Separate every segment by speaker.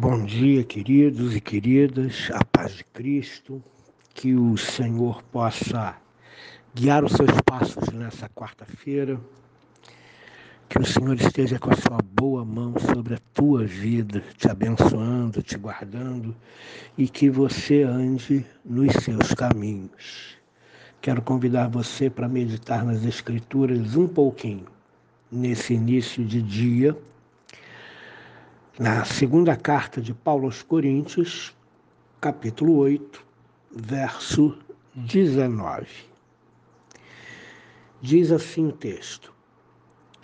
Speaker 1: Bom dia, queridos e queridas, a paz de Cristo, que o Senhor possa guiar os seus passos nessa quarta-feira, que o Senhor esteja com a sua boa mão sobre a tua vida, te abençoando, te guardando e que você ande nos seus caminhos. Quero convidar você para meditar nas Escrituras um pouquinho. Nesse início de dia na segunda carta de Paulo aos Coríntios, capítulo 8, verso 19. Diz assim o texto: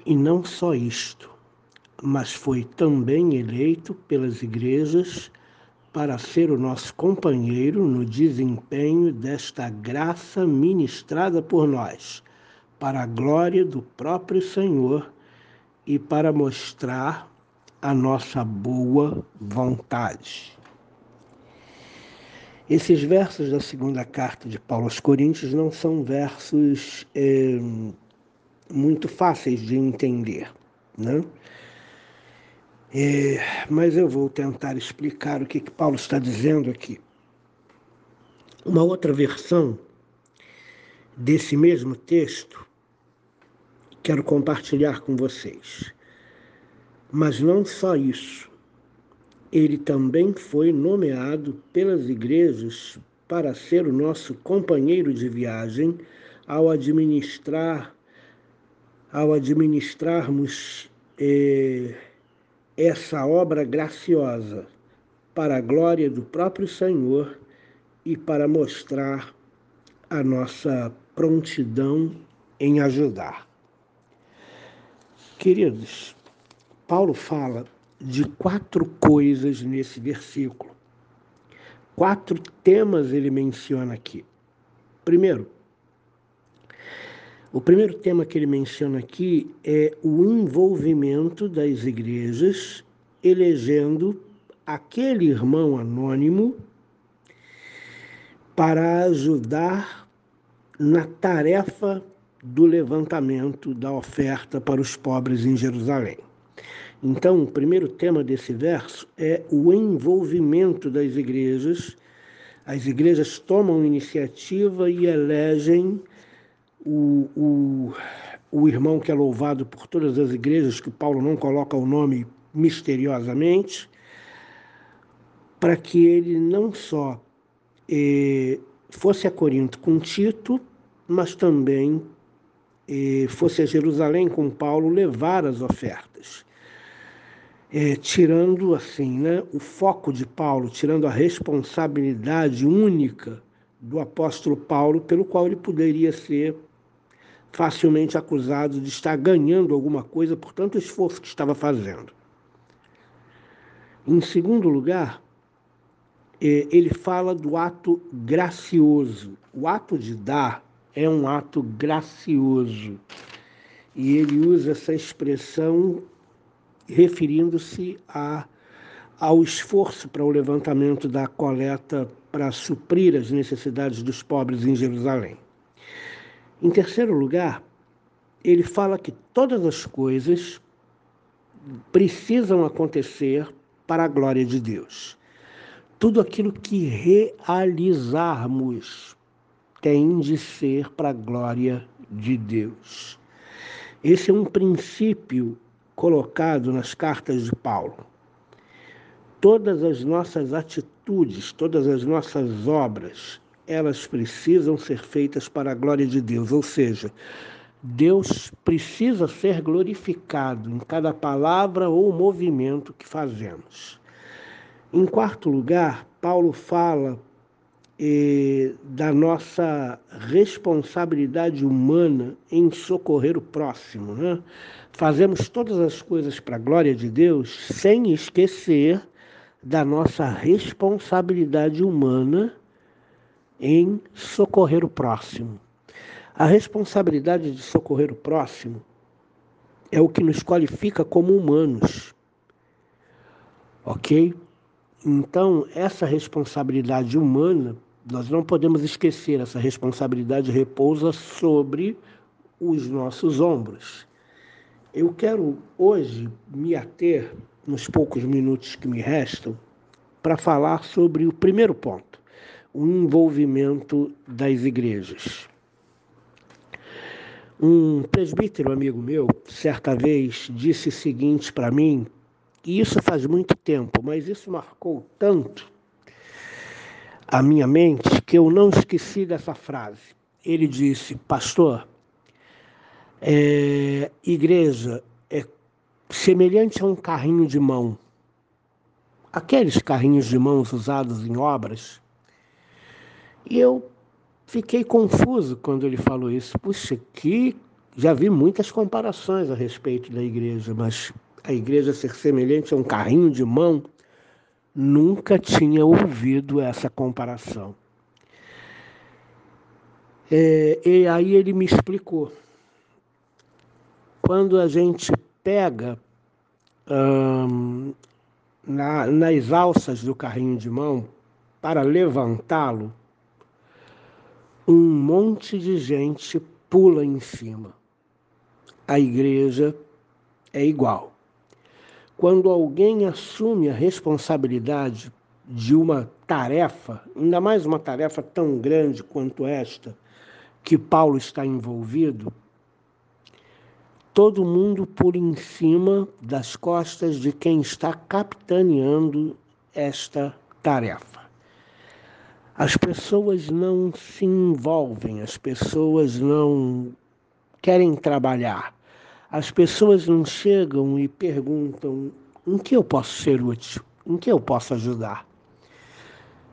Speaker 1: E não só isto, mas foi também eleito pelas igrejas para ser o nosso companheiro no desempenho desta graça ministrada por nós, para a glória do próprio Senhor e para mostrar a nossa boa vontade. Esses versos da segunda carta de Paulo aos Coríntios não são versos é, muito fáceis de entender, né? É, mas eu vou tentar explicar o que, que Paulo está dizendo aqui. Uma outra versão desse mesmo texto quero compartilhar com vocês. Mas não só isso. Ele também foi nomeado pelas igrejas para ser o nosso companheiro de viagem ao administrar, ao administrarmos eh, essa obra graciosa para a glória do próprio Senhor e para mostrar a nossa prontidão em ajudar. Queridos, Paulo fala de quatro coisas nesse versículo. Quatro temas ele menciona aqui. Primeiro, o primeiro tema que ele menciona aqui é o envolvimento das igrejas elegendo aquele irmão anônimo para ajudar na tarefa do levantamento da oferta para os pobres em Jerusalém. Então, o primeiro tema desse verso é o envolvimento das igrejas. As igrejas tomam iniciativa e elegem o, o, o irmão que é louvado por todas as igrejas, que Paulo não coloca o nome misteriosamente, para que ele não só eh, fosse a Corinto com Tito, mas também eh, fosse a Jerusalém com Paulo levar as ofertas é, tirando assim, né, o foco de Paulo, tirando a responsabilidade única do apóstolo Paulo, pelo qual ele poderia ser facilmente acusado de estar ganhando alguma coisa por tanto esforço que estava fazendo. Em segundo lugar, é, ele fala do ato gracioso. O ato de dar é um ato gracioso. E ele usa essa expressão referindo-se ao esforço para o levantamento da coleta para suprir as necessidades dos pobres em Jerusalém. Em terceiro lugar, ele fala que todas as coisas precisam acontecer para a glória de Deus. Tudo aquilo que realizarmos tem de ser para a glória de Deus. Esse é um princípio colocado nas cartas de Paulo. Todas as nossas atitudes, todas as nossas obras, elas precisam ser feitas para a glória de Deus, ou seja, Deus precisa ser glorificado em cada palavra ou movimento que fazemos. Em quarto lugar, Paulo fala da nossa responsabilidade humana em socorrer o próximo. Né? Fazemos todas as coisas para a glória de Deus sem esquecer da nossa responsabilidade humana em socorrer o próximo. A responsabilidade de socorrer o próximo é o que nos qualifica como humanos. Ok? Então, essa responsabilidade humana, nós não podemos esquecer, essa responsabilidade repousa sobre os nossos ombros. Eu quero hoje me ater nos poucos minutos que me restam, para falar sobre o primeiro ponto, o envolvimento das igrejas. Um presbítero amigo meu, certa vez, disse o seguinte para mim, e isso faz muito tempo, mas isso marcou tanto a minha mente que eu não esqueci dessa frase. Ele disse: Pastor, é, igreja é semelhante a um carrinho de mão. Aqueles carrinhos de mãos usados em obras. E eu fiquei confuso quando ele falou isso. Puxa, que já vi muitas comparações a respeito da igreja, mas a igreja ser semelhante a um carrinho de mão, nunca tinha ouvido essa comparação. É, e aí ele me explicou. Quando a gente pega hum, na, nas alças do carrinho de mão para levantá-lo, um monte de gente pula em cima. A igreja é igual. Quando alguém assume a responsabilidade de uma tarefa, ainda mais uma tarefa tão grande quanto esta, que Paulo está envolvido, todo mundo pula em cima das costas de quem está capitaneando esta tarefa. As pessoas não se envolvem, as pessoas não querem trabalhar, as pessoas não chegam e perguntam: em que eu posso ser útil? Em que eu posso ajudar?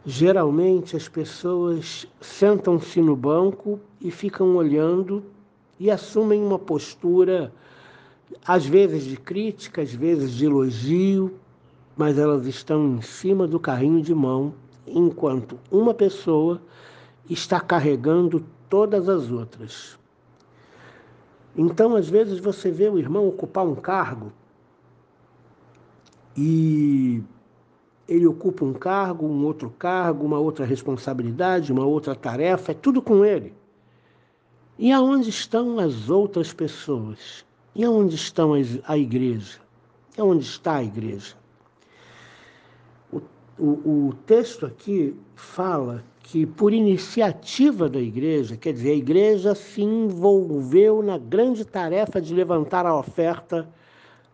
Speaker 1: Geralmente as pessoas sentam-se no banco e ficam olhando e assumem uma postura, às vezes de crítica, às vezes de elogio, mas elas estão em cima do carrinho de mão enquanto uma pessoa está carregando todas as outras. Então, às vezes, você vê o irmão ocupar um cargo e ele ocupa um cargo, um outro cargo, uma outra responsabilidade, uma outra tarefa, é tudo com ele. E aonde estão as outras pessoas? E aonde estão a igreja? E aonde está a igreja? O, o texto aqui fala que, por iniciativa da igreja, quer dizer, a igreja se envolveu na grande tarefa de levantar a oferta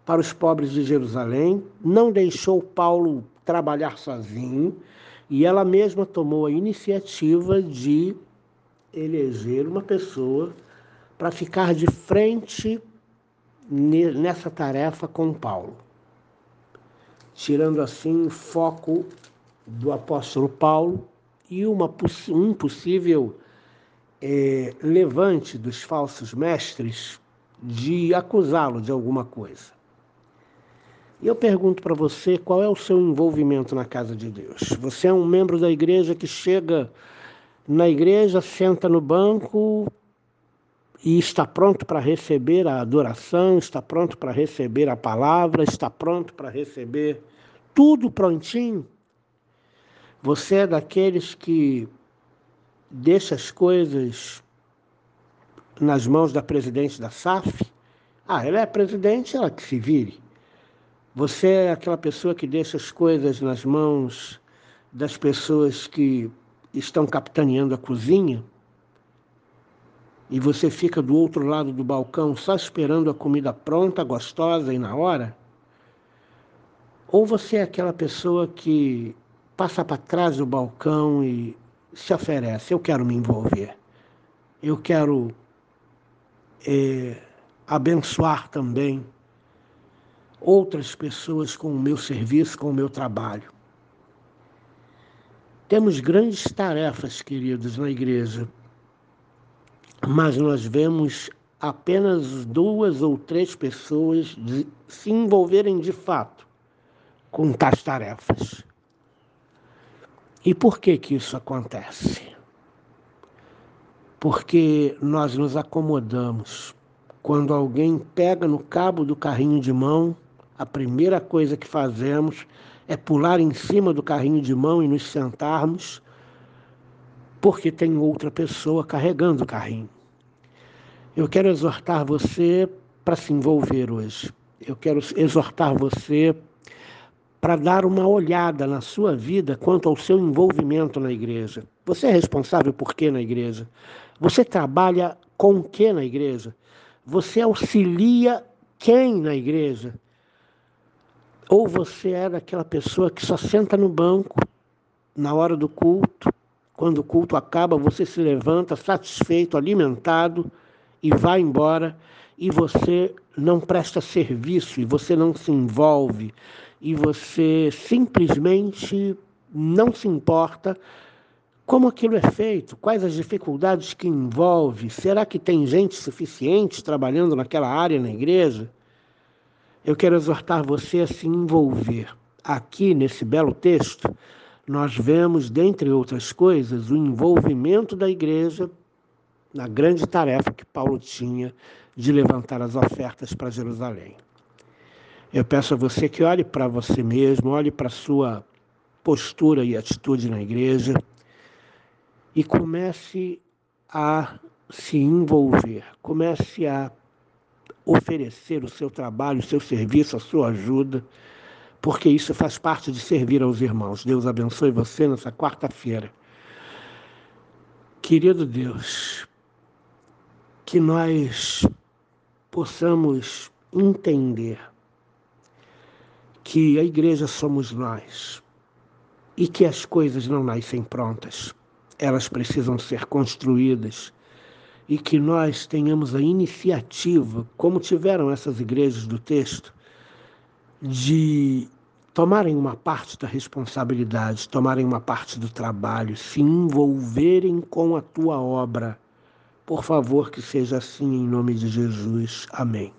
Speaker 1: para os pobres de Jerusalém, não deixou Paulo trabalhar sozinho e ela mesma tomou a iniciativa de eleger uma pessoa para ficar de frente nessa tarefa com Paulo tirando assim o foco do apóstolo Paulo e uma, um possível é, levante dos falsos mestres de acusá-lo de alguma coisa. E eu pergunto para você qual é o seu envolvimento na casa de Deus. Você é um membro da igreja que chega na igreja, senta no banco e está pronto para receber a adoração, está pronto para receber a palavra, está pronto para receber tudo prontinho. Você é daqueles que deixa as coisas nas mãos da presidente da SAF? Ah, ela é presidente, ela que se vire. Você é aquela pessoa que deixa as coisas nas mãos das pessoas que estão capitaneando a cozinha? E você fica do outro lado do balcão só esperando a comida pronta, gostosa e na hora? Ou você é aquela pessoa que passa para trás do balcão e se oferece: eu quero me envolver, eu quero é, abençoar também outras pessoas com o meu serviço, com o meu trabalho. Temos grandes tarefas, queridos, na igreja, mas nós vemos apenas duas ou três pessoas se envolverem de fato com tais tarefas. E por que que isso acontece? Porque nós nos acomodamos. Quando alguém pega no cabo do carrinho de mão, a primeira coisa que fazemos é pular em cima do carrinho de mão e nos sentarmos, porque tem outra pessoa carregando o carrinho. Eu quero exortar você para se envolver hoje. Eu quero exortar você para dar uma olhada na sua vida quanto ao seu envolvimento na igreja. Você é responsável por quê na igreja? Você trabalha com que na igreja? Você auxilia quem na igreja? Ou você é daquela pessoa que só senta no banco na hora do culto, quando o culto acaba, você se levanta satisfeito, alimentado e vai embora e você não presta serviço e você não se envolve e você simplesmente não se importa como aquilo é feito, quais as dificuldades que envolve, será que tem gente suficiente trabalhando naquela área na igreja? Eu quero exortar você a se envolver. Aqui nesse belo texto, nós vemos, dentre outras coisas, o envolvimento da igreja na grande tarefa que Paulo tinha de levantar as ofertas para Jerusalém. Eu peço a você que olhe para você mesmo, olhe para a sua postura e atitude na igreja e comece a se envolver, comece a oferecer o seu trabalho, o seu serviço, a sua ajuda, porque isso faz parte de servir aos irmãos. Deus abençoe você nessa quarta-feira. Querido Deus, que nós possamos entender que a igreja somos nós e que as coisas não nascem prontas, elas precisam ser construídas e que nós tenhamos a iniciativa, como tiveram essas igrejas do texto, de tomarem uma parte da responsabilidade, tomarem uma parte do trabalho, se envolverem com a tua obra. Por favor, que seja assim em nome de Jesus. Amém.